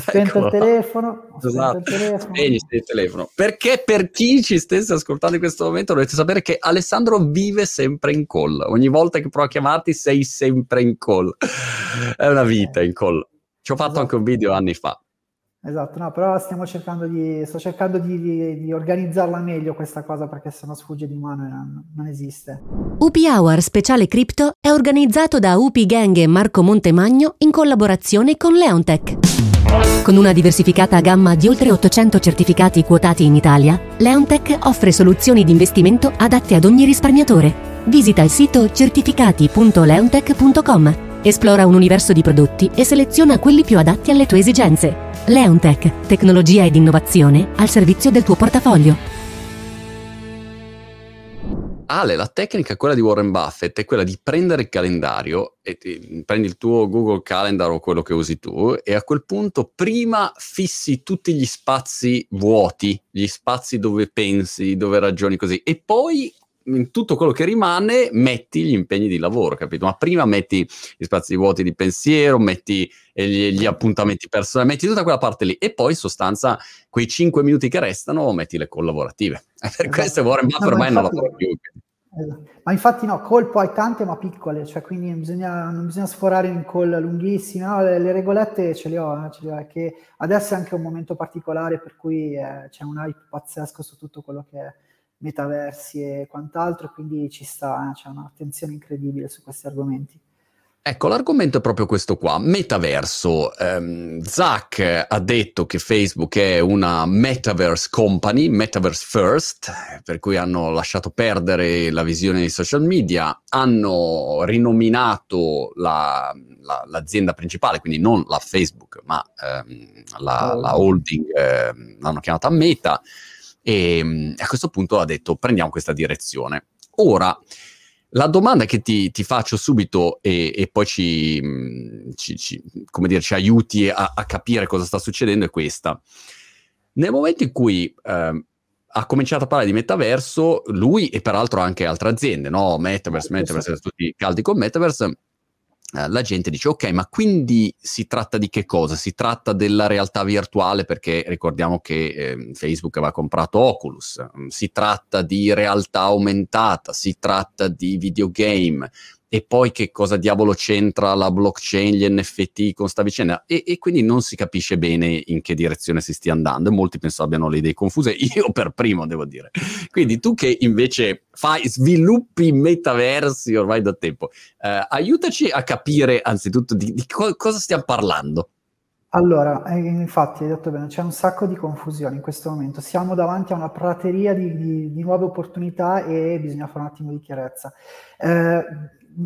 Spento ecco. il telefono. Esatto. Il telefono. Spegni il telefono. Perché per chi ci stesse ascoltando in questo momento dovete sapere che Alessandro vive sempre in call. Ogni volta che provo a chiamarti sei sempre in call. È una vita in call. Ci ho fatto esatto. anche un video anni fa. Esatto, no, però stiamo cercando di, sto cercando di, di, di organizzarla meglio questa cosa perché se no sfugge di mano e non, non esiste. UP Hour Speciale Crypto è organizzato da UP Gang e Marco Montemagno in collaborazione con Leontech. Con una diversificata gamma di oltre 800 certificati quotati in Italia, Leontech offre soluzioni di investimento adatte ad ogni risparmiatore. Visita il sito certificati.leontech.com, esplora un universo di prodotti e seleziona quelli più adatti alle tue esigenze. Leontech, tecnologia ed innovazione al servizio del tuo portafoglio. Ale, la tecnica, quella di Warren Buffett, è quella di prendere il calendario e ti, prendi il tuo Google Calendar o quello che usi tu e a quel punto prima fissi tutti gli spazi vuoti, gli spazi dove pensi, dove ragioni così e poi in tutto quello che rimane metti gli impegni di lavoro, capito? Ma prima metti gli spazi vuoti di pensiero, metti eh, gli, gli appuntamenti personali, metti tutta quella parte lì e poi in sostanza quei 5 minuti che restano metti le collaborative. per esatto. questo Warren Buffett ormai non lavora più. Esatto. Ma infatti no, call poi tante ma piccole, cioè quindi bisogna, non bisogna sforare in call lunghissime, no? le, le, regolette ce le ho, eh, ce le ho, che adesso è anche un momento particolare per cui eh, c'è un hype pazzesco su tutto quello che è metaversi e quant'altro, quindi ci sta, c'è un'attenzione incredibile su questi argomenti. Ecco, l'argomento è proprio questo qua, metaverso. Um, Zach ha detto che Facebook è una metaverse company, metaverse first, per cui hanno lasciato perdere la visione dei social media, hanno rinominato la, la, l'azienda principale, quindi non la Facebook, ma um, la, la, holding, um, l'hanno chiamata Meta, e a questo punto ha detto prendiamo questa direzione. Ora, la domanda che ti, ti faccio subito e, e poi ci, ci, ci, dire, ci aiuti a, a, capire cosa sta succedendo è questa. Nel momento in cui eh, ha cominciato a parlare di metaverso, lui e peraltro anche altre aziende, no? Metaverse, Metaverse, tutti caldi con Metaverse, la gente dice ok, ma quindi si tratta di che cosa? Si tratta della realtà virtuale perché ricordiamo che eh, Facebook aveva comprato Oculus, si tratta di realtà aumentata, si tratta di videogame, e poi che cosa diavolo c'entra la blockchain, gli NFT con sta vicenda e, e, quindi non si capisce bene in che direzione si stia andando e molti penso abbiano le idee confuse, io per primo devo dire. Quindi tu che invece fai, sviluppi metaversi ormai da tempo, eh, aiutaci a capire anzitutto di, di co- cosa stiamo parlando. Allora, eh, infatti hai detto bene, c'è un sacco di confusione in questo momento, siamo davanti a una prateria di, di, di nuove opportunità e bisogna fare un attimo di chiarezza. Eh,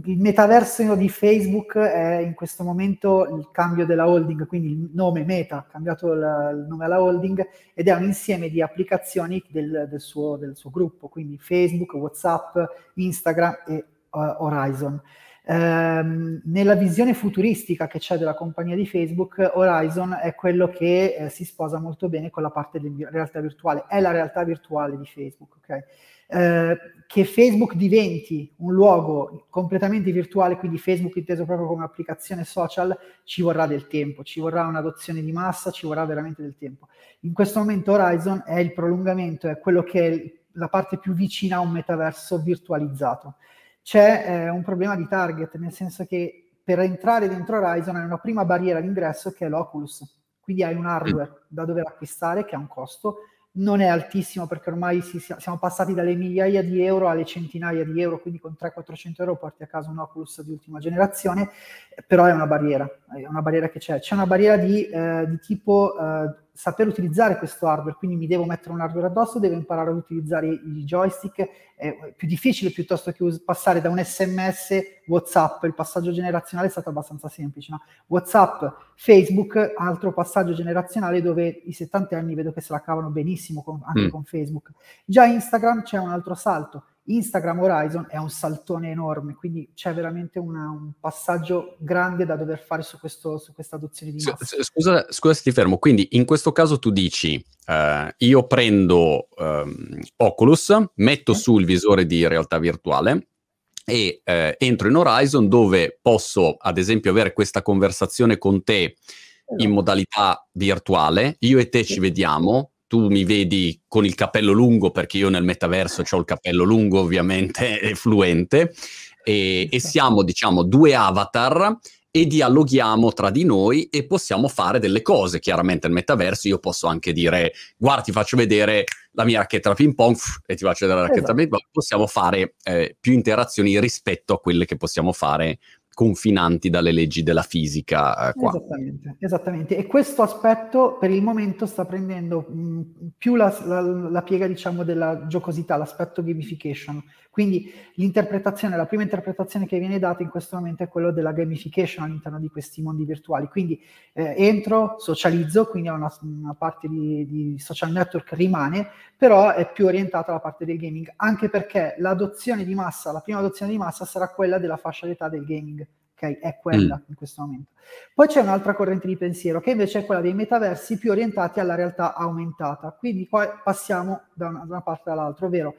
il metaverso di Facebook è in questo momento il cambio della holding, quindi il nome Meta ha cambiato il, il nome alla holding ed è un insieme di applicazioni del, del, suo, del suo, gruppo, quindi Facebook, WhatsApp, Instagram e uh, Horizon. Um, nella visione futuristica che c'è della compagnia di Facebook, Horizon è quello che eh, si sposa molto bene con la parte di realtà virtuale, è la realtà virtuale di Facebook. Okay? Eh, che Facebook diventi un luogo completamente virtuale, quindi Facebook inteso proprio come applicazione social, ci vorrà del tempo, ci vorrà un'adozione di massa, ci vorrà veramente del tempo. In questo momento Horizon è il prolungamento, è quello che è la parte più vicina a un metaverso virtualizzato. C'è eh, un problema di target, nel senso che per entrare dentro Horizon hai una prima barriera d'ingresso che è l'Oculus, quindi hai un hardware da dover acquistare che ha un costo, non è altissimo perché ormai si, siamo passati dalle migliaia di euro alle centinaia di euro, quindi con 300-400 euro porti a casa un Oculus di ultima generazione, però è una barriera, è una barriera che c'è. C'è una barriera di, eh, di tipo eh, saper utilizzare questo hardware, quindi mi devo mettere un hardware addosso, devo imparare ad utilizzare i joystick, è più difficile piuttosto che passare da un sms WhatsApp, il passaggio generazionale è stato abbastanza semplice, no? WhatsApp, Facebook, altro passaggio generazionale dove i 70 anni vedo che se la cavano benissimo con, anche mm. con Facebook. Già Instagram c'è un altro salto, Instagram Horizon è un saltone enorme, quindi c'è veramente una, un passaggio grande da dover fare su, questo, su questa adozione di massa. Scusa, scusa se ti fermo, quindi in questo caso tu dici uh, io prendo um, Oculus, metto eh? su il visore di realtà virtuale e uh, entro in Horizon dove posso ad esempio avere questa conversazione con te in modalità virtuale, io e te ci vediamo, tu mi vedi con il cappello lungo perché io nel metaverso ho il cappello lungo ovviamente e fluente e, e siamo diciamo due avatar e dialoghiamo tra di noi e possiamo fare delle cose. Chiaramente nel metaverso io posso anche dire guarda ti faccio vedere la mia racchetta ping pong e ti faccio vedere la racchetta esatto. ping pong. Possiamo fare eh, più interazioni rispetto a quelle che possiamo fare confinanti dalle leggi della fisica. Eh, esattamente, esattamente, E questo aspetto per il momento sta prendendo mh, più la, la, la, piega, diciamo, della giocosità, l'aspetto gamification. Quindi l'interpretazione, la prima interpretazione che viene data in questo momento è quella della gamification all'interno di questi mondi virtuali. Quindi eh, entro, socializzo, quindi una, una parte di, di, social network rimane, però è più orientata alla parte del gaming, anche perché l'adozione di massa, la prima adozione di massa sarà quella della fascia d'età del gaming. Ok, è quella mm. in questo momento. Poi c'è un'altra corrente di pensiero che invece è quella dei metaversi più orientati alla realtà aumentata. Quindi poi passiamo da una, da una parte all'altra, ovvero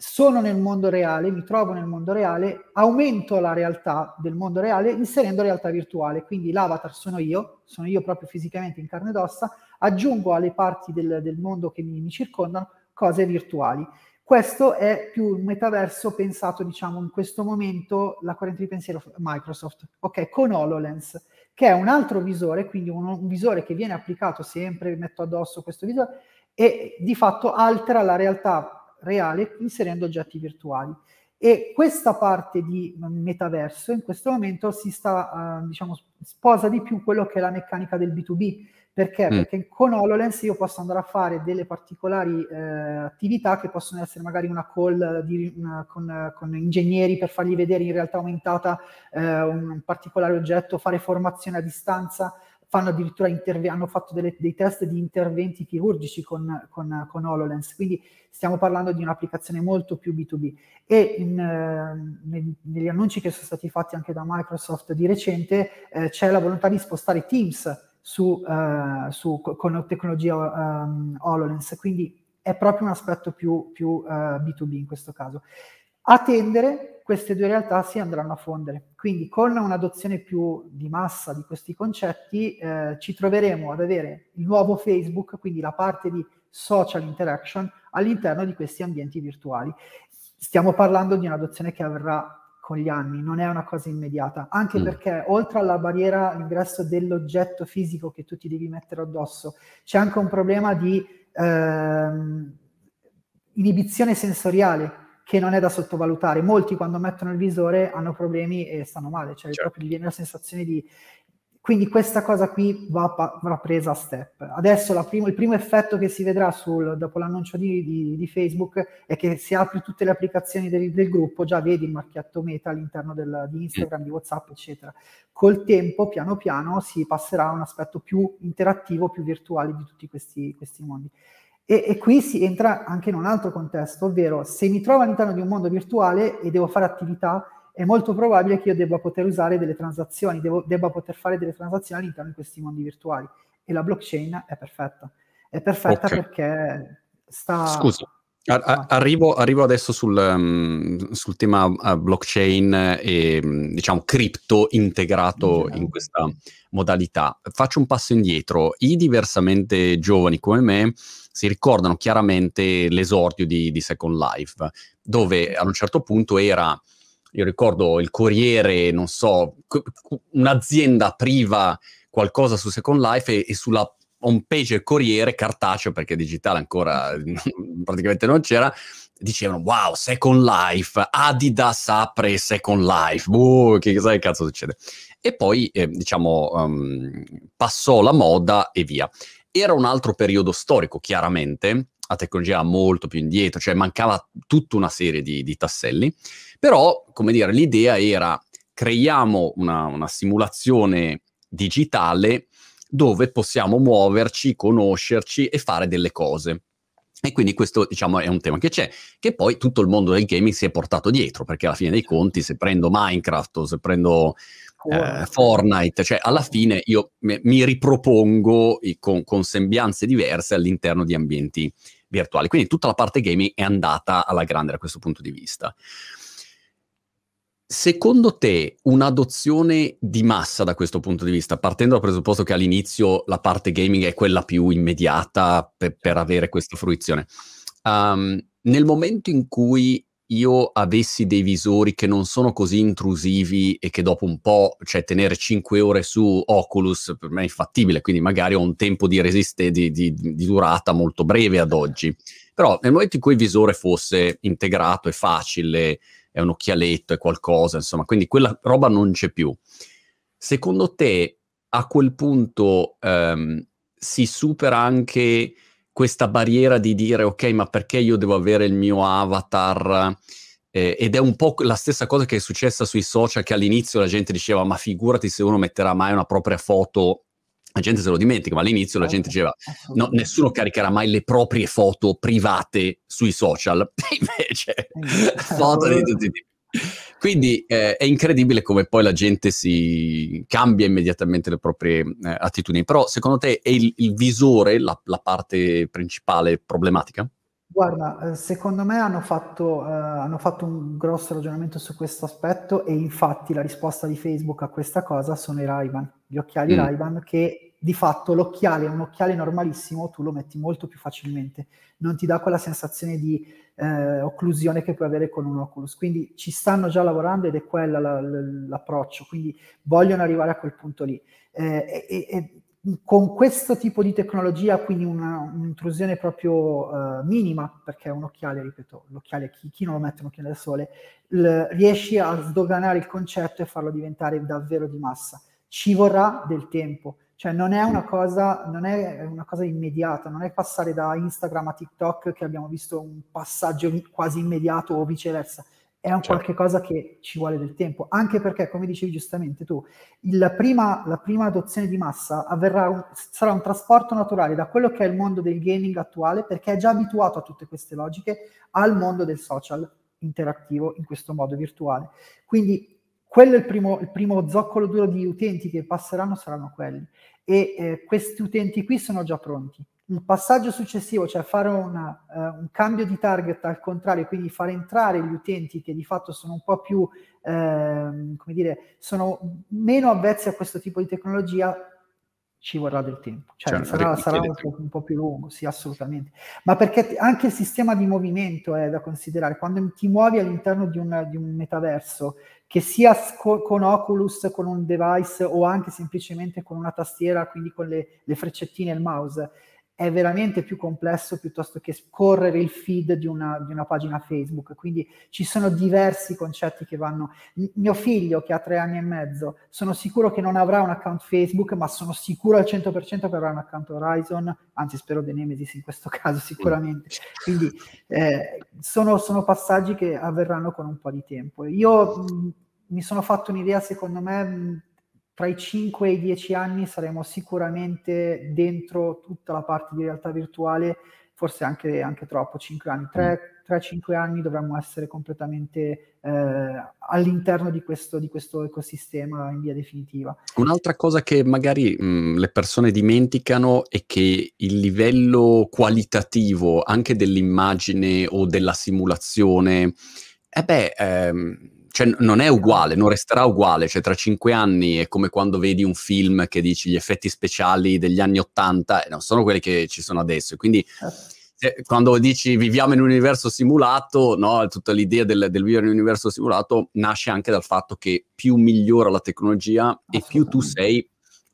sono nel mondo reale, mi trovo nel mondo reale, aumento la realtà del mondo reale inserendo realtà virtuale. Quindi l'avatar sono io, sono io proprio fisicamente in carne ed ossa, aggiungo alle parti del, del mondo che mi, mi, circondano cose virtuali. Questo è più un metaverso pensato, diciamo, in questo momento, la corrente di pensiero Microsoft, ok, con HoloLens, che è un altro visore, quindi un, un visore che viene applicato sempre, metto addosso questo visore, e di fatto altera la realtà reale inserendo oggetti virtuali. E questa parte di metaverso in questo momento si sta, uh, diciamo, sposa di più quello che è la meccanica del B2B. Perché? Mm. Perché con HoloLens io posso andare a fare delle particolari eh, attività che possono essere magari una call di, una, con, con, ingegneri per fargli vedere in realtà aumentata eh, un particolare oggetto, fare formazione a distanza, fanno addirittura interve- hanno fatto delle, dei test di interventi chirurgici con, con, con, HoloLens, quindi stiamo parlando di un'applicazione molto più B2B. E in, eh, neg- negli annunci che sono stati fatti anche da Microsoft di recente eh, c'è la volontà di spostare Teams su, uh, su, con tecnologia um, HoloLens, quindi è proprio un aspetto più, più uh, B2B in questo caso. A tendere queste due realtà si andranno a fondere. Quindi con un'adozione più di massa di questi concetti eh, ci troveremo ad avere il nuovo Facebook, quindi la parte di social interaction all'interno di questi ambienti virtuali. Stiamo parlando di un'adozione che avverrà con gli anni, non è una cosa immediata, anche mm. perché oltre alla barriera all'ingresso dell'oggetto fisico che tu ti devi mettere addosso, c'è anche un problema di ehm, inibizione sensoriale che non è da sottovalutare. Molti quando mettono il visore hanno problemi e stanno male, cioè certo. proprio gli viene la sensazione di... Quindi questa cosa qui va, va presa a step. Adesso primo, il primo effetto che si vedrà sul, dopo l'annuncio di, di, di, Facebook è che se apri tutte le applicazioni del, del gruppo già vedi il marchietto meta all'interno del, di Instagram, di WhatsApp, eccetera. Col tempo, piano piano, si passerà a un aspetto più interattivo, più virtuale di tutti questi, questi mondi. E, e, qui si entra anche in un altro contesto, ovvero se mi trovo all'interno di un mondo virtuale e devo fare attività, è molto probabile che io debba poter usare delle transazioni, devo, debba poter fare delle transazioni all'interno di questi mondi virtuali. E la blockchain è perfetta. È perfetta okay. perché sta... Scusa, a- arrivo, arrivo, adesso sul, um, sul tema uh, blockchain e diciamo cripto integrato in questa modalità. Faccio un passo indietro. I diversamente giovani come me si ricordano chiaramente l'esordio di, di Second Life, dove a un certo punto era io ricordo il Corriere, non so, un'azienda priva qualcosa su Second Life e, e sulla home page del Corriere cartaceo, perché digitale ancora praticamente non c'era, dicevano wow, Second Life, Adidas apre Second Life, uh, che sai che cazzo succede? E poi, eh, diciamo, um, passò la moda e via. Era un altro periodo storico, chiaramente, la tecnologia molto più indietro, cioè mancava tutta una serie di, di tasselli, però, come dire, l'idea era creiamo una, una simulazione digitale dove possiamo muoverci, conoscerci e fare delle cose. E quindi questo, diciamo, è un tema che c'è, che poi tutto il mondo del gaming si è portato dietro, perché alla fine dei conti, se prendo Minecraft o se prendo eh, Fortnite, cioè alla fine io mi ripropongo con, con, sembianze diverse all'interno di ambienti virtuali. Quindi tutta la parte gaming è andata alla grande da questo punto di vista. Secondo te un'adozione di massa da questo punto di vista, partendo dal presupposto che all'inizio la parte gaming è quella più immediata per, per avere questa fruizione, um, nel momento in cui io avessi dei visori che non sono così intrusivi e che dopo un po', cioè tenere 5 ore su Oculus per me è infattibile, quindi magari ho un tempo di, resiste- di, di, di durata molto breve ad oggi. Però nel momento in cui il visore fosse integrato e facile, è un occhialetto, è qualcosa, insomma, quindi quella roba non c'è più. Secondo te a quel punto ehm, si supera anche questa barriera di dire ok, ma perché io devo avere il mio avatar? Eh, ed è un po' la stessa cosa che è successa sui social, che all'inizio la gente diceva ma figurati se uno metterà mai una propria foto la gente se lo dimentica, ma all'inizio la gente diceva no, nessuno caricherà mai le proprie foto private sui social, invece foto di tutti i tipi. Quindi eh, è incredibile come poi la gente si cambia immediatamente le proprie eh, attitudini. Però secondo te è il, il visore la, la, parte principale problematica? Guarda, eh, secondo me hanno fatto, eh, hanno fatto un grosso ragionamento su questo aspetto e infatti la risposta di Facebook a questa cosa sono i Ray-Ban, gli occhiali mm. Ray-Ban che di fatto l'occhiale, un occhiale normalissimo, tu lo metti molto più facilmente, non ti dà quella sensazione di eh, occlusione che puoi avere con un Oculus. Quindi ci stanno già lavorando ed è quello la, la, l'approccio, quindi vogliono arrivare a quel punto lì. Eh, e, e, con questo tipo di tecnologia, quindi una, un'intrusione proprio uh, minima, perché è un occhiale, ripeto, l'occhiale, chi, chi non lo mette un occhiale da sole, l- riesci a sdoganare il concetto e farlo diventare davvero di massa. Ci vorrà del tempo cioè non è una cosa, non è una cosa immediata, non è passare da Instagram a TikTok che abbiamo visto un passaggio quasi immediato o viceversa. È un certo. qualche cosa che ci vuole del tempo, anche perché, come dicevi giustamente tu, la prima, la prima adozione di massa avverrà un, sarà un trasporto naturale da quello che è il mondo del gaming attuale, perché è già abituato a tutte queste logiche, al mondo del social interattivo in questo modo virtuale. Quindi quello è il primo, il primo, zoccolo duro di utenti che passeranno saranno quelli e eh, questi utenti qui sono già pronti. Il passaggio successivo, cioè fare una, uh, un cambio di target al contrario, quindi far entrare gli utenti che di fatto sono un po' più, eh, come dire, sono meno avvezzi a questo tipo di tecnologia, ci vorrà del tempo, cioè certo, sarà, sarà un, po', un, po', più lungo, sì, assolutamente. Ma perché anche il sistema di movimento è da considerare. Quando ti muovi all'interno di un, di un metaverso, che sia con Oculus, con un device o anche semplicemente con una tastiera, quindi con le, le freccettine e il mouse, è veramente più complesso piuttosto che scorrere il feed di una, di una, pagina Facebook. Quindi ci sono diversi concetti che vanno. Mio figlio, che ha tre anni e mezzo, sono sicuro che non avrà un account Facebook, ma sono sicuro al 100% che avrà un account Horizon, anzi spero The Nemesis in questo caso sicuramente. Quindi eh, sono, sono, passaggi che avverranno con un po' di tempo. Io mh, mi sono fatto un'idea, secondo me, mh, tra i 5 e i 10 anni saremo sicuramente dentro tutta la parte di realtà virtuale, forse anche, anche troppo, 5 anni, 3-5 anni dovremmo essere completamente eh, all'interno di questo, di questo, ecosistema in via definitiva. Un'altra cosa che magari mh, le persone dimenticano è che il livello qualitativo anche dell'immagine o della simulazione, eh beh, ehm, cioè, non è uguale, non resterà uguale. Cioè, tra cinque anni è come quando vedi un film che dici gli effetti speciali degli anni Ottanta e non sono quelli che ci sono adesso. Quindi, eh, quando dici viviamo in un universo simulato, no, tutta l'idea del, del, vivere in un universo simulato nasce anche dal fatto che più migliora la tecnologia e più tu sei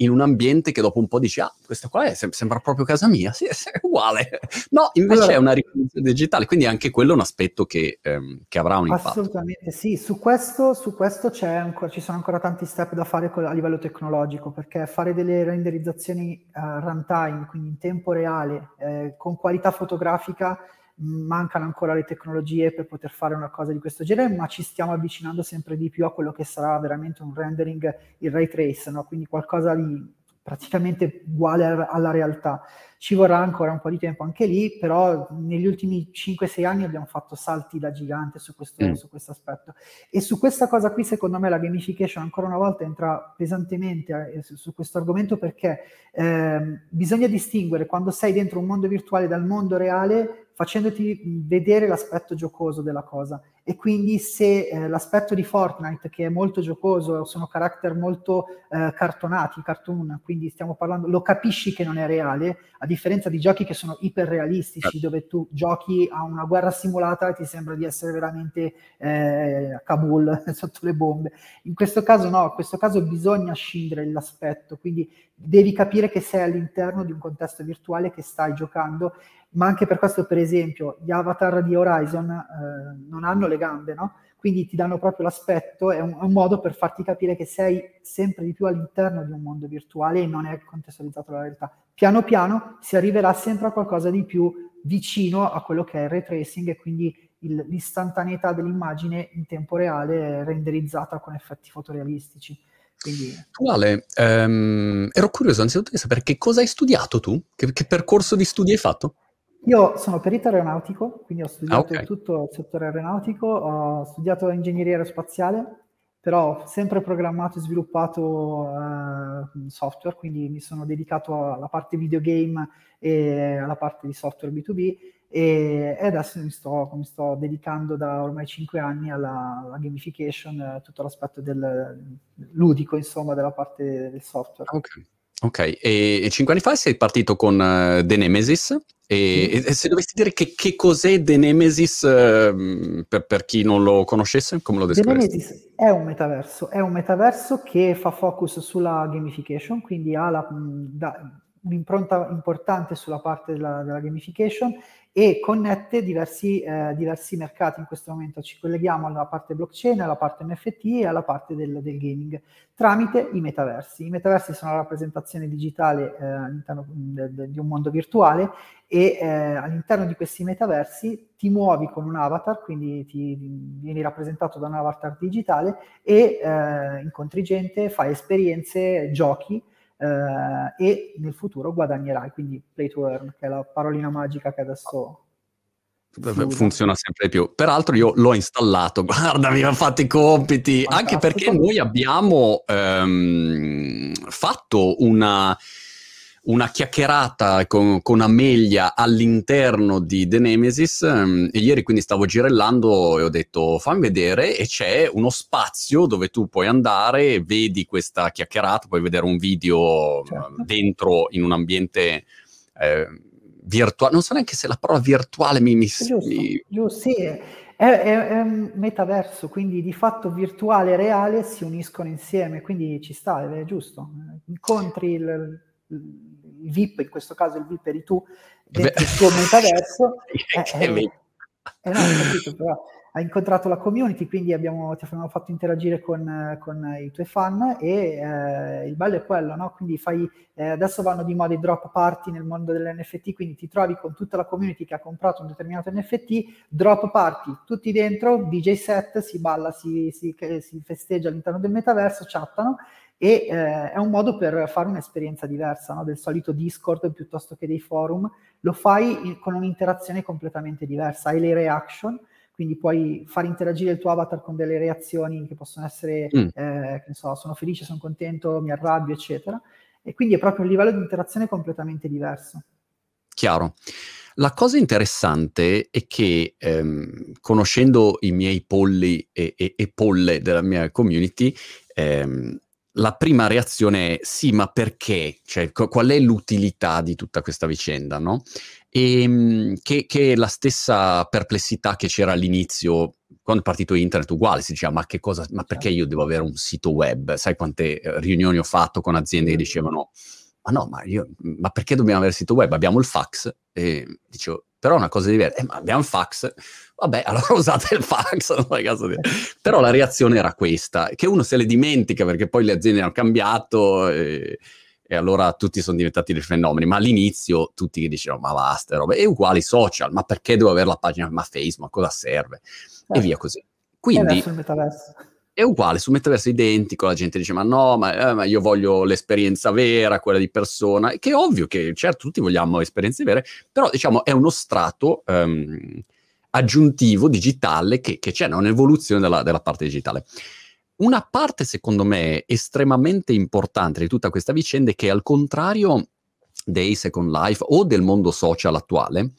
in un ambiente che dopo un po' dici, ah, questa qua è, sembra proprio casa mia, sì, è uguale. No, invece allora, è una riconoscenza digitale, quindi anche quello è un aspetto che, ehm, che avrà un impatto. Assolutamente sì, su questo, su questo ancora, ci sono ancora tanti step da fare a livello tecnologico, perché fare delle renderizzazioni uh, runtime, quindi in tempo reale, eh, con qualità fotografica, mancano ancora le tecnologie per poter fare una cosa di questo genere, ma ci stiamo avvicinando sempre di più a quello che sarà veramente un rendering il ray trace, no? quindi qualcosa di praticamente uguale alla realtà. Ci vorrà ancora un po' di tempo anche lì, però negli ultimi 5-6 anni abbiamo fatto salti da gigante su questo, mm. su questo aspetto. E su questa cosa qui, secondo me, la gamification ancora una volta entra pesantemente eh, su, su, questo argomento perché eh, bisogna distinguere quando sei dentro un mondo virtuale dal mondo reale facendoti vedere l'aspetto giocoso della cosa e quindi se eh, l'aspetto di Fortnite, che è molto giocoso, sono character molto eh, cartonati, cartoon, quindi stiamo parlando, lo capisci che non è reale, a differenza di giochi che sono iperrealistici, certo. dove tu giochi a una guerra simulata e ti sembra di essere veramente eh, a Kabul sotto le bombe. In questo caso no, in questo caso bisogna scindere l'aspetto, quindi devi capire che sei all'interno di un contesto virtuale che stai giocando ma anche per questo, per esempio, gli avatar di Horizon eh, non hanno le gambe, no? Quindi ti danno proprio l'aspetto, è un, un, modo per farti capire che sei sempre di più all'interno di un mondo virtuale e non è contestualizzato alla realtà. Piano piano si arriverà sempre a qualcosa di più vicino a quello che è il ray tracing e quindi il, l'istantaneità dell'immagine in tempo reale renderizzata con effetti fotorealistici. Quindi... Tu Ale, ehm, ero curioso anzitutto di sapere che cosa hai studiato tu? Che, che percorso di studi hai fatto? Io sono perito aeronautico, quindi ho studiato ah, okay. tutto il settore aeronautico, ho studiato ingegneria aerospaziale, però ho sempre programmato e sviluppato uh, software, quindi mi sono dedicato alla parte videogame e alla parte di software B2B e, e adesso mi sto, mi sto, dedicando da ormai cinque anni alla, alla gamification, tutto l'aspetto del ludico, insomma, della parte del software. Ok. Ok, e, e cinque anni fa sei partito con uh, The Nemesis e, e, se dovessi dire che, che cos'è The Nemesis uh, per, per, chi non lo conoscesse, come lo descriveresti? The Nemesis è un metaverso, è un metaverso che fa focus sulla gamification, quindi ha la, da, un'impronta importante sulla parte della, della gamification e connette diversi, eh, diversi, mercati in questo momento. Ci colleghiamo alla parte blockchain, alla parte NFT e alla parte del, del gaming tramite i metaversi. I metaversi sono la rappresentazione digitale eh, all'interno de, di un mondo virtuale e eh, all'interno di questi metaversi ti muovi con un avatar, quindi ti, vieni rappresentato da un avatar digitale e eh, incontri gente, fai esperienze, giochi eh, e nel futuro guadagnerai, quindi play to earn, che è la parolina magica che adesso funziona sempre di più. Peraltro io l'ho installato, guarda, mi ha fatto i compiti, Fantastico. anche perché noi abbiamo ehm, fatto una una chiacchierata con, con Amelia all'interno di The Nemesis um, e ieri quindi stavo girellando e ho detto fammi vedere e c'è uno spazio dove tu puoi andare, vedi questa chiacchierata, puoi vedere un video certo. dentro in un ambiente eh, virtuale, non so neanche se la parola virtuale mi... mi, giusto, mi... giusto sì. È, è, è, un metaverso, quindi di fatto virtuale e reale si uniscono insieme, quindi ci sta, è giusto. Incontri il, il VIP, in questo caso il VIP eri tu, dentro il tuo metaverso. eh, eh, eh, no, capito, però hai incontrato la community, quindi abbiamo, ti abbiamo fatto interagire con, con i tuoi fan e eh, il bello è quello, no? Quindi fai, eh, adesso vanno di moda i drop party nel mondo dell'NFT, quindi ti trovi con tutta la community che ha comprato un determinato NFT, drop party, tutti dentro, DJ set, si balla, si, si, si festeggia all'interno del metaverso, chattano e eh, è un modo per fare un'esperienza diversa no? del solito Discord piuttosto che dei forum, lo fai in, con un'interazione completamente diversa, hai le reaction, quindi puoi far interagire il tuo avatar con delle reazioni che possono essere, mm. eh, che so, sono felice, sono contento, mi arrabbio, eccetera, e quindi è proprio un livello di interazione completamente diverso. Chiaro. La cosa interessante è che ehm, conoscendo i miei polli e, e, e, polle della mia community, ehm, la prima reazione è sì, ma perché? Cioè, co- qual è l'utilità di tutta questa vicenda, no? E ehm, che, che è la stessa perplessità che c'era all'inizio quando è partito internet uguale, si diceva ma che cosa, ma perché io devo avere un sito web? Sai quante eh, riunioni ho fatto con aziende che dicevano ma no, ma, io, ma perché dobbiamo avere il sito web? Abbiamo il fax e dicevo però è una cosa diversa, eh, ma abbiamo il fax, vabbè, allora usate il fax, non caso di... però la reazione era questa, che uno se le dimentica perché poi le aziende hanno cambiato e, e allora tutti sono diventati dei fenomeni, ma all'inizio tutti che dicevano ma basta, robe, e uguali social, ma perché devo avere la pagina, ma Facebook, a cosa serve? Eh. E via così. Quindi è uguale, su metaverso identico, la gente dice ma no, ma, eh, ma, io voglio l'esperienza vera, quella di persona, che è ovvio che certo tutti vogliamo esperienze vere, però diciamo è uno strato um, aggiuntivo digitale che, che c'è, un'evoluzione della, della parte digitale. Una parte secondo me estremamente importante di tutta questa vicenda è che al contrario dei Second Life o del mondo social attuale,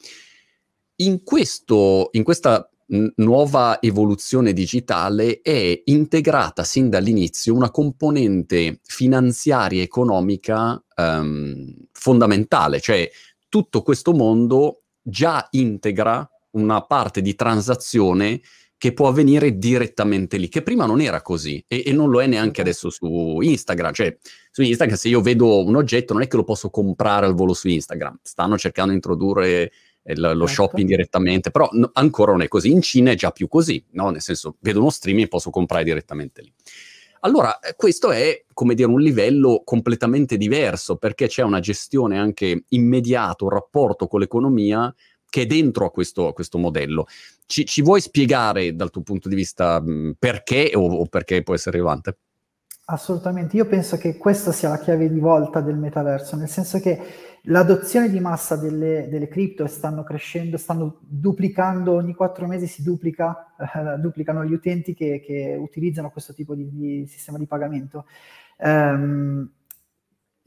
in, questo, in questa n- nuova evoluzione digitale è integrata sin dall'inizio una componente finanziaria e economica um, fondamentale, cioè tutto questo mondo già integra una parte di transazione che può avvenire direttamente lì, che prima non era così e, e, non lo è neanche adesso su Instagram. Cioè, su Instagram se io vedo un oggetto non è che lo posso comprare al volo su Instagram, stanno cercando di introdurre lo certo. shopping direttamente, però no, ancora non è così. In Cina è già più così, no? Nel senso, vedo uno streaming e posso comprare direttamente lì. Allora, eh, questo è, come dire, un livello completamente diverso, perché c'è una gestione anche immediata, un rapporto con l'economia che è dentro a questo, a questo modello. Ci, ci, vuoi spiegare dal tuo punto di vista mh, perché o, o perché può essere rilevante? Assolutamente, io penso che questa sia la chiave di volta del metaverso, nel senso che l'adozione di massa delle, delle cripto stanno crescendo, stanno duplicando, ogni quattro mesi si duplica, eh, duplicano gli utenti che, che, utilizzano questo tipo di, di sistema di pagamento. Um,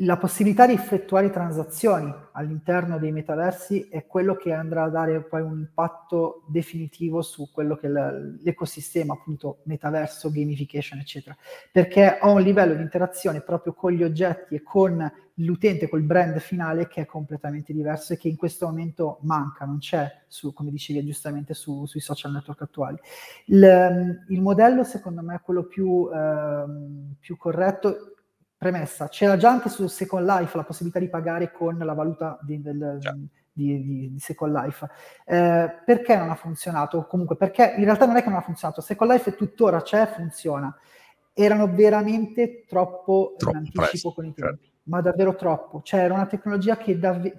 la possibilità di effettuare transazioni all'interno dei metaversi è quello che andrà a dare poi un impatto definitivo su quello che è l'ecosistema, appunto metaverso, gamification, eccetera, perché ho un livello di interazione proprio con gli oggetti e con l'utente, col brand finale che è completamente diverso e che in questo momento manca, non c'è, su, come dicevi giustamente, su, sui social network attuali. Il, il, modello secondo me è quello più, eh, più certo Premessa, c'era già anche su Second Life la possibilità di pagare con la valuta di, del, di, di, di Second Life. Eh, perché non ha funzionato? Comunque, perché in realtà non è che non ha funzionato, Second Life tuttora c'è, funziona. Erano veramente troppo, troppo in anticipo presto, con i tempi, certo. ma davvero troppo. Cioè, era una tecnologia che davvero...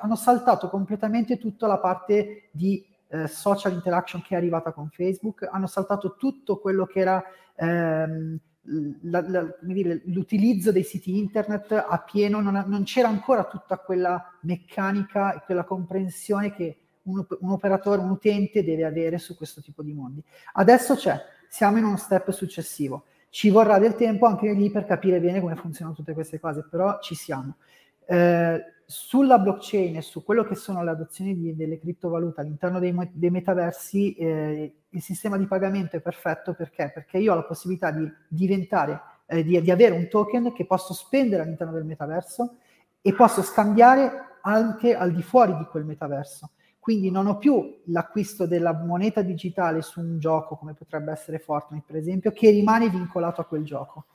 hanno saltato completamente tutta la parte di eh, social interaction che è arrivata con Facebook, hanno saltato tutto quello che era... Ehm, la, la, dire, l'utilizzo dei siti internet a pieno, non, non, c'era ancora tutta quella meccanica e quella comprensione che un, un, operatore, un utente deve avere su questo tipo di mondi. Adesso c'è, siamo in uno step successivo. Ci vorrà del tempo anche lì per capire bene come funzionano tutte queste cose, però ci siamo. Eh, sulla blockchain e su quello che sono le adozioni di, delle criptovalute all'interno dei, dei metaversi, eh, il sistema di pagamento è perfetto perché? Perché io ho la possibilità di diventare, eh, di, di, avere un token che posso spendere all'interno del metaverso e posso scambiare anche al di fuori di quel metaverso. Quindi non ho più l'acquisto della moneta digitale su un gioco come potrebbe essere Fortnite, per esempio, che rimane vincolato a quel gioco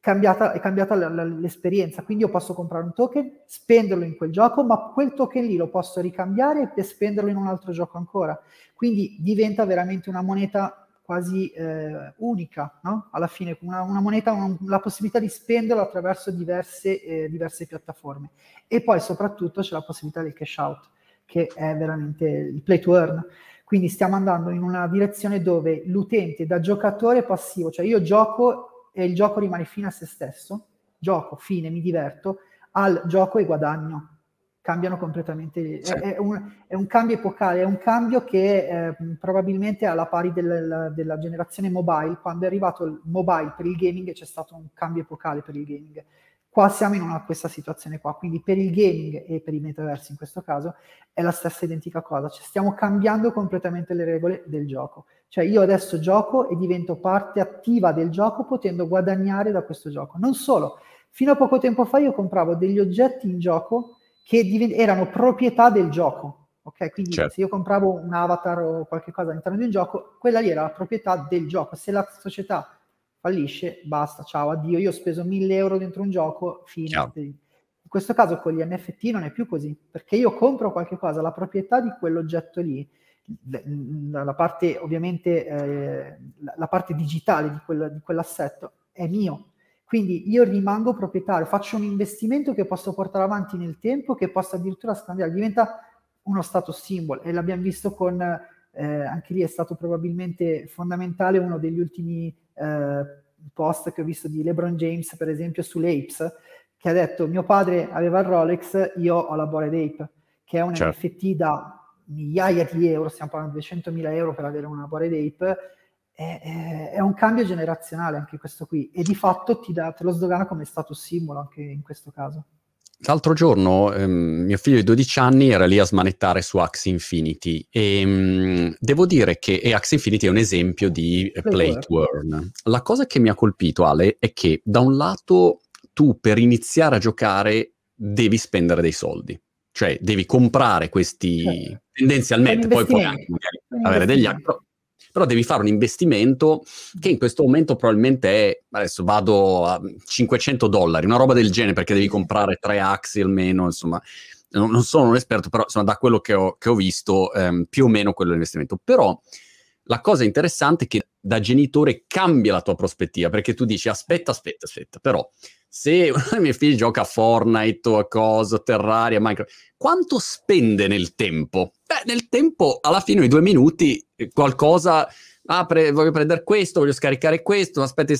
cambiata, è cambiata l'esperienza. Quindi io posso comprare un token, spenderlo in quel gioco, ma quel token lì lo posso ricambiare e spenderlo in un altro gioco ancora. Quindi diventa veramente una moneta quasi eh, unica, no? alla fine, una, una moneta, un, la possibilità di spenderlo attraverso diverse, eh, diverse piattaforme. E poi soprattutto c'è la possibilità del cash out, che è veramente il play to earn. Quindi stiamo andando in una direzione dove l'utente da giocatore passivo, cioè io gioco e il gioco rimane fine a se stesso, gioco, fine, mi diverto, al gioco e guadagno. Cambiano completamente. Sì. È, è, un, è, un, cambio epocale, è un cambio che eh, probabilmente è alla pari del, della generazione mobile. Quando è arrivato il mobile per il gaming c'è stato un cambio epocale per il gaming. Qua siamo in una, questa situazione qua, quindi per il gaming e per i metaversi in questo caso è la stessa identica cosa, cioè stiamo cambiando completamente le regole del gioco. Cioè io adesso gioco e divento parte attiva del gioco potendo guadagnare da questo gioco. Non solo, fino a poco tempo fa io compravo degli oggetti in gioco che div- erano proprietà del gioco. Ok, quindi certo. se io compravo un avatar o qualche cosa all'interno di un gioco, quella lì era la proprietà del gioco. Se la società fallisce, basta, ciao, addio, io ho speso 1000 euro dentro un gioco, fine. Ciao. In questo caso con gli NFT non è più così, perché io compro qualche cosa, la proprietà di quell'oggetto lì la parte ovviamente eh, la parte digitale di, quel, di quell'assetto è mio quindi io rimango proprietario faccio un investimento che posso portare avanti nel tempo che posso addirittura scambiare diventa uno status symbol e l'abbiamo visto con eh, anche lì è stato probabilmente fondamentale uno degli ultimi eh, post che ho visto di LeBron James per esempio sull'Apes che ha detto mio padre aveva il Rolex io ho la Bored Ape che è un certo. NFT da migliaia di euro, stiamo parlando di 200.000 euro per avere una Bored Ape, è, è, è, un cambio generazionale anche questo qui e di fatto ti, dà, te lo sdogana come status simbolo anche in questo caso. L'altro giorno ehm, mio figlio di 12 anni era lì a smanettare su Axie Infinity e mh, mm, devo dire che e Axie Infinity è un esempio di eh, play to earn. La cosa che mi ha colpito Ale è che da un lato tu per iniziare a giocare devi spendere dei soldi, cioè devi comprare questi certo. tendenzialmente, poi puoi anche magari avere degli altri, però devi fare un investimento che in questo momento probabilmente è, adesso vado a 500 dollari, una roba del genere perché devi comprare tre axi almeno, insomma, non, non sono un esperto, però insomma da quello che ho, che ho visto ehm, più o meno quello dell'investimento. Però la cosa interessante è che da genitore cambia la tua prospettiva, perché tu dici aspetta, aspetta, aspetta, però se uno dei miei figli gioca a Fortnite o a cosa, Terraria, Minecraft, quanto spende nel tempo? Beh, nel tempo, alla fine, i due minuti, eh, qualcosa, ah, pre- voglio prendere questo, voglio scaricare questo, aspetta,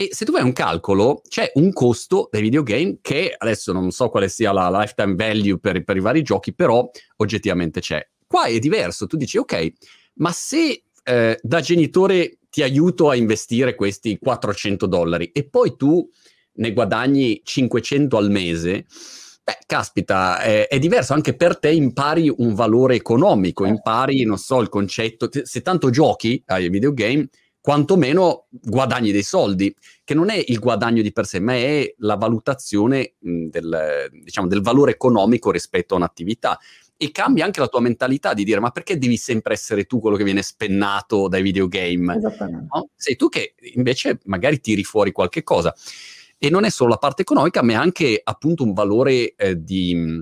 e se tu fai un calcolo, c'è un costo dei videogame che adesso non so quale sia la lifetime value per, per i vari giochi, però oggettivamente c'è. Qua è diverso, tu dici, ok, ma se eh, da genitore ti aiuto a investire questi 400 dollari e poi tu ne guadagni 500 al mese, beh, caspita, è, è, diverso, anche per te impari un valore economico, certo. impari, non so, il concetto, se tanto giochi ai videogame, quantomeno guadagni dei soldi, che non è il guadagno di per sé, ma è la valutazione del, diciamo, del valore economico rispetto a un'attività e cambia anche la tua mentalità di dire ma perché devi sempre essere tu quello che viene spennato dai videogame? Esattamente. No? Sei tu che invece magari tiri fuori qualche cosa. E non è solo la parte economica, ma è anche appunto un valore eh, di,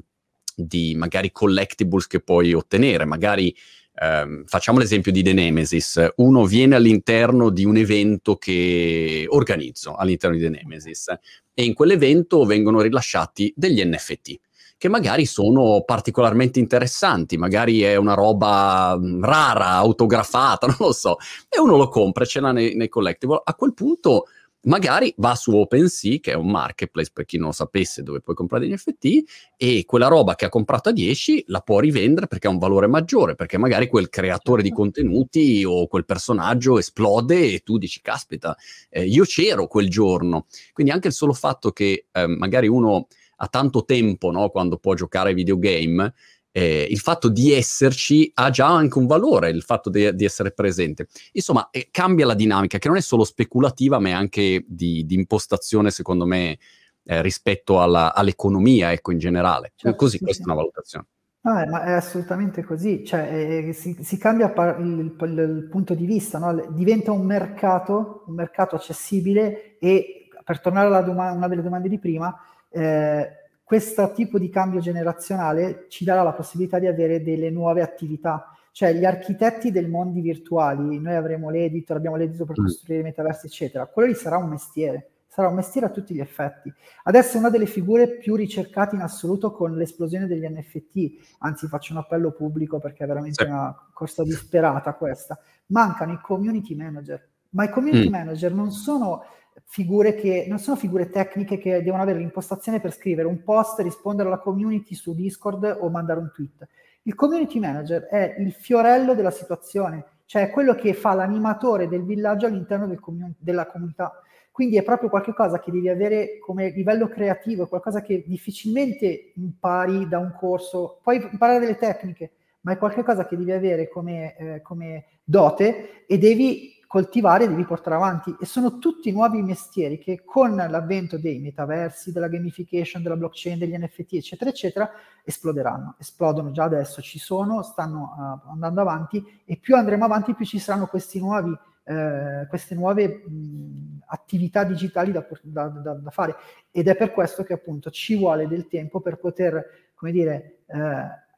di, magari collectibles che puoi ottenere. Magari ehm, facciamo l'esempio di The Nemesis. Uno viene all'interno di un evento che organizzo all'interno di The Nemesis e in quell'evento vengono rilasciati degli NFT che magari sono particolarmente interessanti, magari è una roba rara, autografata, non lo so, e uno lo compra, ce l'ha nei, nei collectible. A quel punto magari va su OpenSea, che è un marketplace per chi non lo sapesse, dove puoi comprare degli NFT, e quella roba che ha comprato a 10 la può rivendere perché ha un valore maggiore, perché magari quel creatore di certo. contenuti o quel personaggio esplode e tu dici, caspita, eh, io c'ero quel giorno. Quindi anche il solo fatto che eh, magari uno ha tanto tempo, no, quando può giocare ai videogame, eh, il fatto di esserci ha già anche un valore, il fatto de- di essere presente. Insomma, eh, cambia la dinamica, che non è solo speculativa, ma è anche di, di impostazione, secondo me, eh, rispetto alla, all'economia, ecco, in generale. Certo, così, sì, questa sì. è una valutazione. No, ma è assolutamente così, cioè, eh, si, si, cambia par- il, il, il, punto di vista, no? diventa un mercato, un mercato accessibile e per tornare a doma- una delle domande di prima, eh, questo tipo di cambio generazionale ci darà la possibilità di avere delle nuove attività. Cioè gli architetti del mondi virtuali, noi avremo l'editor, abbiamo l'editor per mm. costruire i metaversi, eccetera. Quello lì sarà un mestiere, sarà un mestiere a tutti gli effetti. Adesso è una delle figure più ricercate in assoluto con l'esplosione degli NFT, anzi faccio un appello pubblico perché è veramente sì. una corsa disperata questa. Mancano i community manager, ma i community mm. manager non sono figure che non sono figure tecniche che devono avere l'impostazione per scrivere un post, rispondere alla community su Discord o mandare un tweet. Il community manager è il fiorello della situazione, cioè quello che fa l'animatore del villaggio all'interno del comun- della comunità. Quindi è proprio qualcosa che devi avere come livello creativo, è qualcosa che difficilmente impari da un corso, puoi imparare delle tecniche, ma è qualcosa che devi avere come, eh, come dote e devi coltivare devi portare avanti. E sono tutti nuovi mestieri che con l'avvento dei metaversi, della gamification, della blockchain, degli NFT, eccetera, eccetera, esploderanno. Esplodono già adesso, ci sono, stanno uh, andando avanti e più andremo avanti più ci saranno questi nuovi, uh, queste nuove mh, attività digitali da, da, da, da, fare. Ed è per questo che appunto ci vuole del tempo per poter, come dire, uh,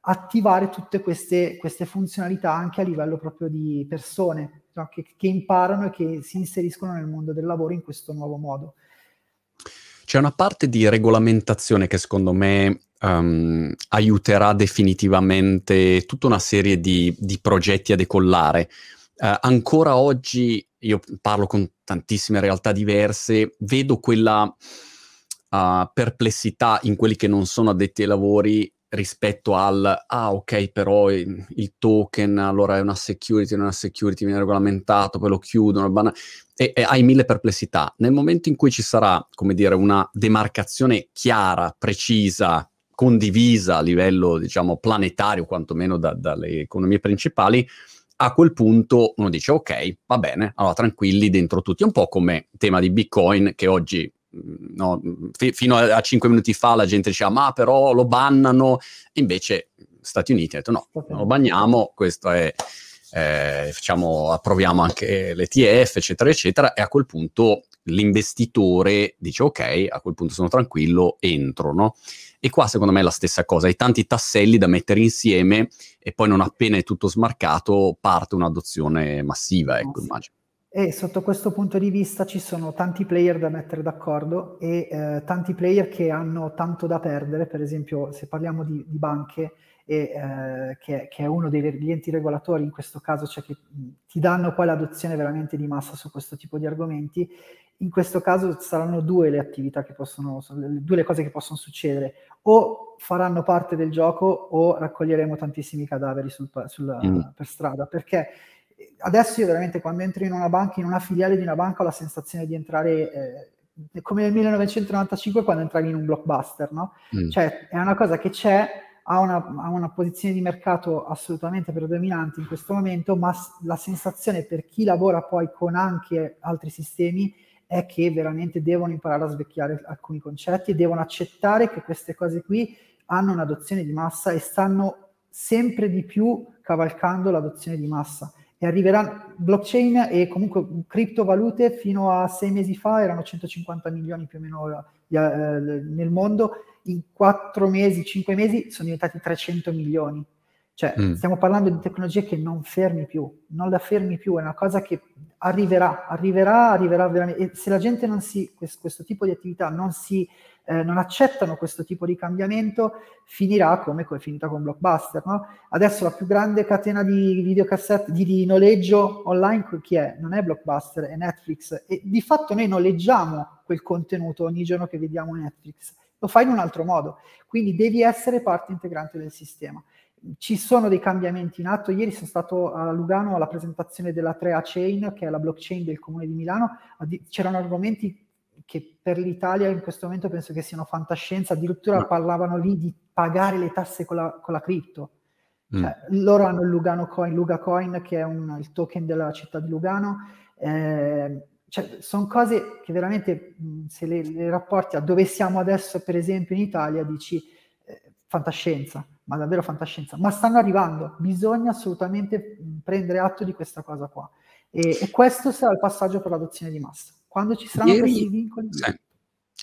attivare tutte queste, queste funzionalità anche a livello proprio di persone no? che, che imparano e che si inseriscono nel mondo del lavoro in questo nuovo modo. C'è una parte di regolamentazione che secondo me um, aiuterà definitivamente tutta una serie di, di progetti a decollare. Uh, ancora oggi, io parlo con tantissime realtà diverse, vedo quella uh, perplessità in quelli che non sono addetti ai lavori rispetto al ah ok però il, il, token allora è una security, non è una security, viene regolamentato, poi lo chiudono, e, e, hai mille perplessità. Nel momento in cui ci sarà, come dire, una demarcazione chiara, precisa, condivisa a livello, diciamo, planetario, quantomeno da, dalle economie principali, a quel punto uno dice ok, va bene, allora tranquilli dentro tutti. È un po' come tema di Bitcoin che oggi no, f- fino a, a 5 minuti fa la gente diceva ma però lo bannano, invece Stati Uniti hanno detto no, non lo banniamo, questo è, eh, facciamo, approviamo anche l'ETF, eccetera, eccetera, e a quel punto l'investitore dice ok, a quel punto sono tranquillo, entro, no? E qua secondo me è la stessa cosa, hai tanti tasselli da mettere insieme e poi non appena è tutto smarcato parte un'adozione massiva, ecco, immagino. E sotto questo punto di vista ci sono tanti player da mettere d'accordo e eh, tanti player che hanno tanto da perdere, per esempio se parliamo di, di banche, e, eh, che, che, è uno degli enti regolatori in questo caso, cioè che ti danno poi l'adozione veramente di massa su questo tipo di argomenti, in questo caso saranno due le attività che possono, due le cose che possono succedere, o faranno parte del gioco o raccoglieremo tantissimi cadaveri sul, sul, mm. per strada, perché adesso io veramente quando entro in una banca, in una filiale di una banca, ho la sensazione di entrare eh, come nel 1995 quando entravi in un blockbuster, no? Mm. Cioè è una cosa che c'è, ha una, ha una, posizione di mercato assolutamente predominante in questo momento, ma la sensazione per chi lavora poi con anche altri sistemi è che veramente devono imparare a svecchiare alcuni concetti e devono accettare che queste cose qui hanno un'adozione di massa e stanno sempre di più cavalcando l'adozione di massa e arriverà blockchain e comunque criptovalute fino a sei mesi fa erano 150 milioni più o meno eh, nel mondo, in quattro mesi, cinque mesi sono diventati 300 milioni. Cioè, mm. stiamo parlando di tecnologie che non fermi più, non la fermi più, è una cosa che arriverà, arriverà, arriverà veramente. E se la gente non si, questo, questo tipo di attività non si eh, non accettano questo tipo di cambiamento, finirà come è finita con Blockbuster. No? Adesso la più grande catena di videocassette, di, di, noleggio online, chi è? Non è Blockbuster, è Netflix. E di fatto noi noleggiamo quel contenuto ogni giorno che vediamo Netflix. Lo fai in un altro modo. Quindi devi essere parte integrante del sistema. Ci sono dei cambiamenti in atto. Ieri sono stato a Lugano alla presentazione della 3A Chain, che è la blockchain del comune di Milano. C'erano argomenti che per l'Italia in questo momento penso che siano fantascienza, addirittura parlavano lì di pagare le tasse con la, con la cripto. Mm. Cioè, loro hanno il Lugano Coin, Luga Coin, che è un, il token della città di Lugano. Eh, cioè, sono cose che veramente, se le, le, rapporti a dove siamo adesso, per esempio in Italia, dici fantascienza, ma davvero fantascienza. Ma stanno arrivando, bisogna assolutamente prendere atto di questa cosa qua. E, e questo sarà il passaggio per l'adozione di massa. Quando ci saranno Ieri, questi vincoli? Sì.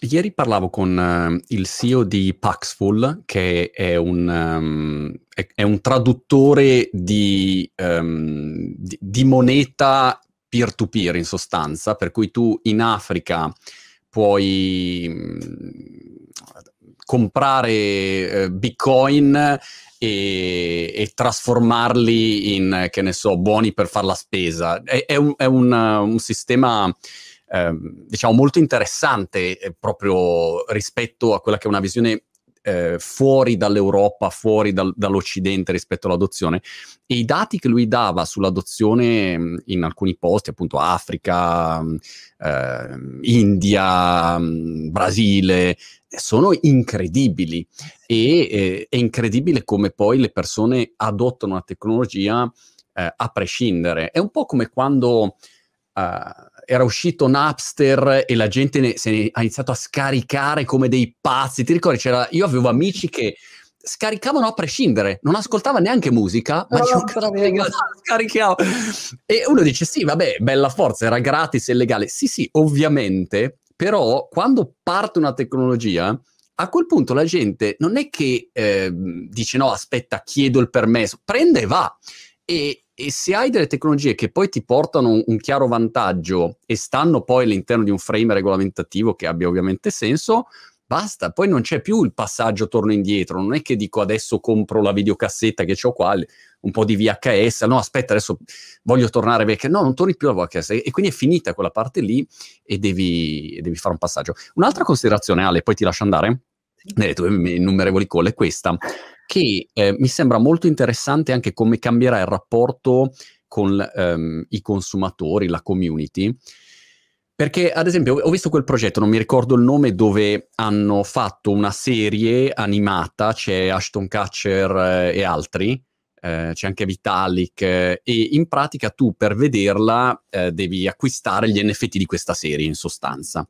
Ieri parlavo con uh, il CEO di Paxful, che è un, um, è, è un traduttore di, um, di, di, moneta peer-to-peer in sostanza, per cui tu in Africa puoi um, comprare uh, bitcoin e, e, trasformarli in, che ne so, buoni per fare la spesa. È, è, un, è un, un sistema Ehm, diciamo molto interessante eh, proprio rispetto a quella che è una visione eh, fuori dall'Europa, fuori dal, dall'Occidente rispetto all'adozione. E i dati che lui dava sull'adozione in alcuni posti, appunto Africa, eh, India, Brasile, sono incredibili. E eh, è incredibile come poi le persone adottano la tecnologia eh, a prescindere. È un po' come quando uh, era uscito Napster e la gente ne, se ne ha iniziato a scaricare come dei pazzi. Ti ricordi? C'era, io avevo amici che scaricavano a prescindere, non ascoltava neanche musica, ma no, scaricavo. E uno dice: Sì, vabbè, bella forza, era gratis e legale. Sì, sì, ovviamente, però quando parte una tecnologia. A quel punto la gente non è che eh, dice no, aspetta, chiedo il permesso, prende e va. E, e se hai delle tecnologie che poi ti portano un, chiaro vantaggio e stanno poi all'interno di un frame regolamentativo che abbia ovviamente senso, basta, poi non c'è più il passaggio torno indietro, non è che dico adesso compro la videocassetta che ho qua, un po' di VHS, no aspetta adesso voglio tornare vecchia, no non torni più alla VHS e quindi è finita quella parte lì e devi, devi fare un passaggio. Un'altra considerazione Ale, poi ti lascio andare, nelle tue innumerevoli call è questa. Che eh, mi sembra molto interessante anche come cambierà il rapporto con ehm, i consumatori, la community. Perché, ad esempio, ho visto quel progetto, non mi ricordo il nome, dove hanno fatto una serie animata, c'è Ashton Kutcher eh, e altri, eh, c'è anche Vitalik, eh, e in pratica tu per vederla eh, devi acquistare gli NFT di questa serie, in sostanza.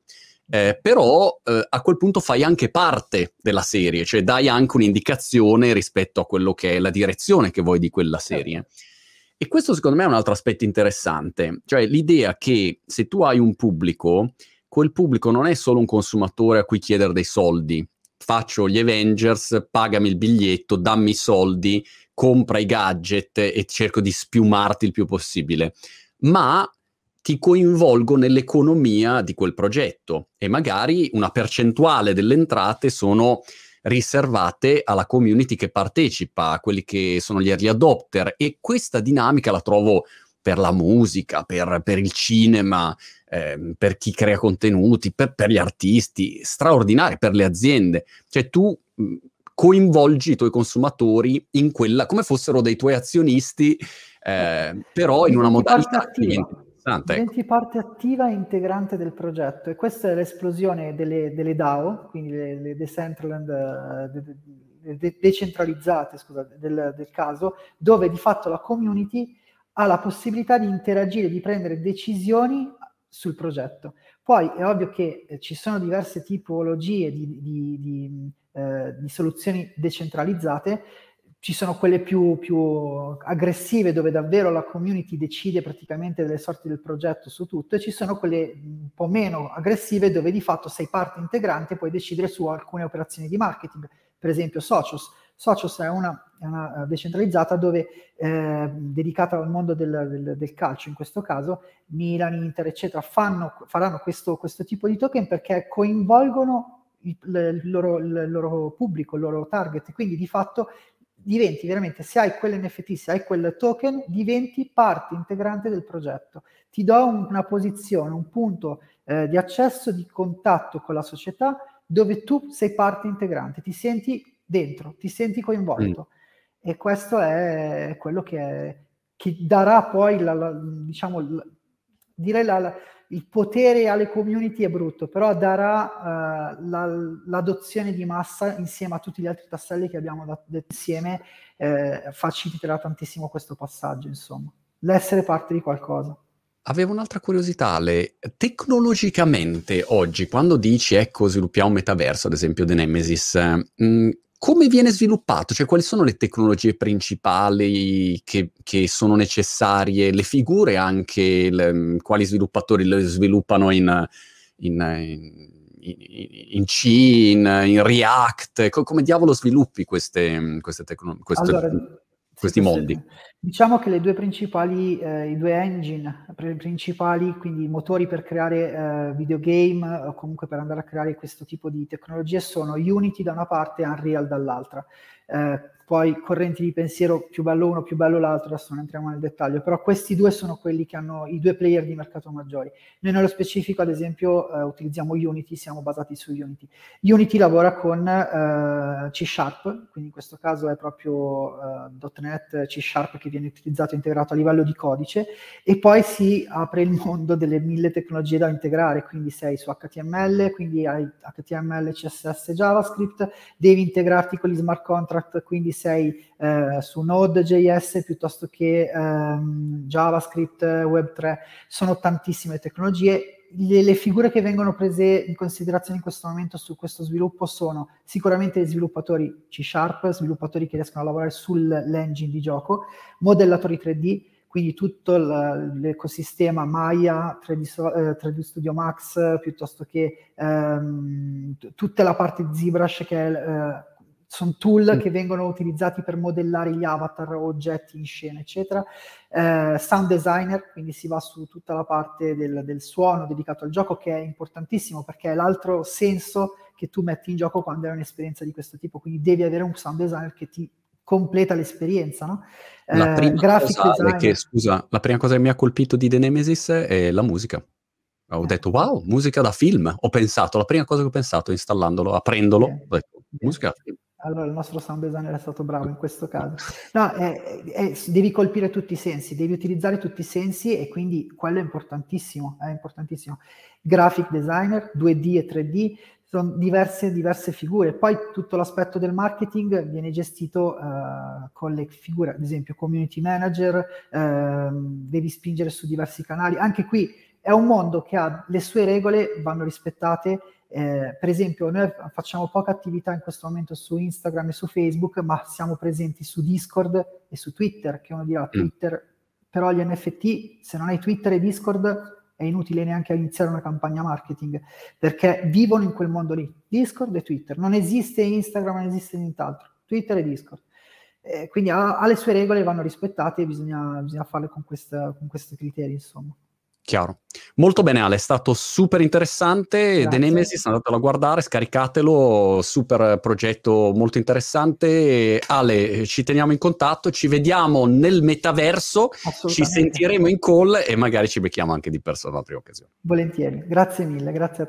Eh, però eh, a quel punto fai anche parte della serie, cioè dai anche un'indicazione rispetto a quello che è la direzione che vuoi di quella serie. E questo secondo me è un altro aspetto interessante, cioè l'idea che se tu hai un pubblico, quel pubblico non è solo un consumatore a cui chiedere dei soldi, faccio gli Avengers, pagami il biglietto, dammi i soldi, compra i gadget e cerco di spiumarti il più possibile, ma ti coinvolgo nell'economia di quel progetto e magari una percentuale delle entrate sono riservate alla community che partecipa, a quelli che sono gli early adopter. E questa dinamica la trovo per la musica, per, per il cinema, eh, per chi crea contenuti, per, per, gli artisti, straordinari, per le aziende. Cioè tu coinvolgi i tuoi consumatori in quella, come fossero dei tuoi azionisti, eh, però in una modalità interessante. Ecco. Diventi ecco. parte attiva e integrante del progetto e questa è l'esplosione delle, delle DAO, quindi le, le Decentraland, uh, de, de, decentralizzate scusate, del, del caso, dove di fatto la community ha la possibilità di interagire, di prendere decisioni sul progetto. Poi è ovvio che eh, ci sono diverse tipologie di, di, di eh, di soluzioni decentralizzate, ci sono quelle più, più, aggressive dove davvero la community decide praticamente delle sorti del progetto su tutto e ci sono quelle un po' meno aggressive dove di fatto sei parte integrante e puoi decidere su alcune operazioni di marketing, per esempio Socios. Socios è una, è una eh, decentralizzata dove eh, dedicata al mondo del, del, del, calcio, in questo caso Milan, Inter, eccetera, fanno, faranno questo, questo tipo di token perché coinvolgono il, loro, il loro pubblico, il loro target. Quindi di fatto diventi veramente, se hai quell'NFT, se hai quel token, diventi parte integrante del progetto. Ti do un, una posizione, un punto eh, di accesso, di contatto con la società dove tu sei parte integrante, ti senti dentro, ti senti coinvolto. Mm. E questo è quello che, è, che darà poi, la, la, diciamo, la, direi la, il potere alle community è brutto, però darà uh, la, l'adozione di massa insieme a tutti gli altri tasselli che abbiamo dato insieme, eh, faciliterà tantissimo questo passaggio, insomma, l'essere parte di qualcosa. Avevo un'altra curiosità, Le. tecnologicamente oggi, quando dici ecco sviluppiamo un metaverso, ad esempio The Nemesis, mh, mm, come viene sviluppato? Cioè, quali sono le tecnologie principali che, che sono necessarie? Le figure anche, le, quali sviluppatori le sviluppano in, in, in, in C, in, React? come diavolo sviluppi queste, queste tecnologie? Allora, questi mondi? Diciamo che le due principali, eh, i due engine principali, quindi i motori per creare eh, videogame o comunque per andare a creare questo tipo di tecnologie sono Unity da una parte e Unreal dall'altra. Eh, poi correnti di pensiero più bello uno, più bello l'altro, adesso non entriamo nel dettaglio, però questi due sono quelli che hanno i due player di mercato maggiori. Noi nello specifico, ad esempio, eh, utilizziamo Unity, siamo basati su Unity. Unity lavora con eh, C Sharp, quindi in questo caso è proprio eh, .NET C Sharp che viene utilizzato e integrato a livello di codice e poi si apre il mondo delle mille tecnologie da integrare, quindi sei su HTML, quindi hai HTML, CSS, JavaScript, devi integrarti con gli smart contract, quindi sei eh, su Node.js piuttosto che ehm, JavaScript, Web3, sono tantissime tecnologie. Le, le, figure che vengono prese in considerazione in questo momento su questo sviluppo sono sicuramente gli sviluppatori C Sharp, sviluppatori che riescono a lavorare sull'engine di gioco, modellatori 3D, quindi tutto l'ecosistema Maya, 3D, 3D, Studio Max, piuttosto che ehm, tutta la parte ZBrush che è eh, sono tool che vengono utilizzati per modellare gli avatar, oggetti in scena, eccetera. Eh, sound designer, quindi si va su tutta la parte del, del, suono dedicato al gioco, che è importantissimo perché è l'altro senso che tu metti in gioco quando hai un'esperienza di questo tipo. Quindi devi avere un sound designer che ti completa l'esperienza, no? La eh, prima, cosa che, scusa, la prima cosa che mi ha colpito di The Nemesis è la musica. Ho eh. detto, wow, musica da film. Ho pensato, la prima cosa che ho pensato installandolo, aprendolo, ho detto, musica da film Allora il nostro sound designer è stato bravo in questo caso. No, è, è, devi colpire tutti i sensi, devi utilizzare tutti i sensi e quindi quello è importantissimo, è importantissimo. Graphic designer, 2D e 3D, sono diverse, diverse figure. Poi tutto l'aspetto del marketing viene gestito uh, con le figure, ad esempio community manager, uh, devi spingere su diversi canali. Anche qui è un mondo che ha le sue regole, vanno rispettate eh, per esempio, noi facciamo poca attività in questo momento su Instagram e su Facebook, ma siamo presenti su Discord e su Twitter, che uno dirà mm. Twitter, però gli NFT, se non hai Twitter e Discord, è inutile neanche iniziare una campagna marketing, perché vivono in quel mondo lì, Discord e Twitter. Non esiste Instagram, non esiste nient'altro, Twitter e Discord. Eh, quindi ha, ha, le sue regole, vanno rispettate e bisogna, bisogna farle con, questa, con questi criteri, insomma. Chiaro. Molto bene Ale, è stato super interessante. Grazie. The Nemesis, andatelo a guardare, scaricatelo, super progetto molto interessante. Ale, ci teniamo in contatto, ci vediamo nel metaverso, ci sentiremo in call e magari ci becchiamo anche di persona in altre occasioni. Volentieri, grazie mille, grazie a te.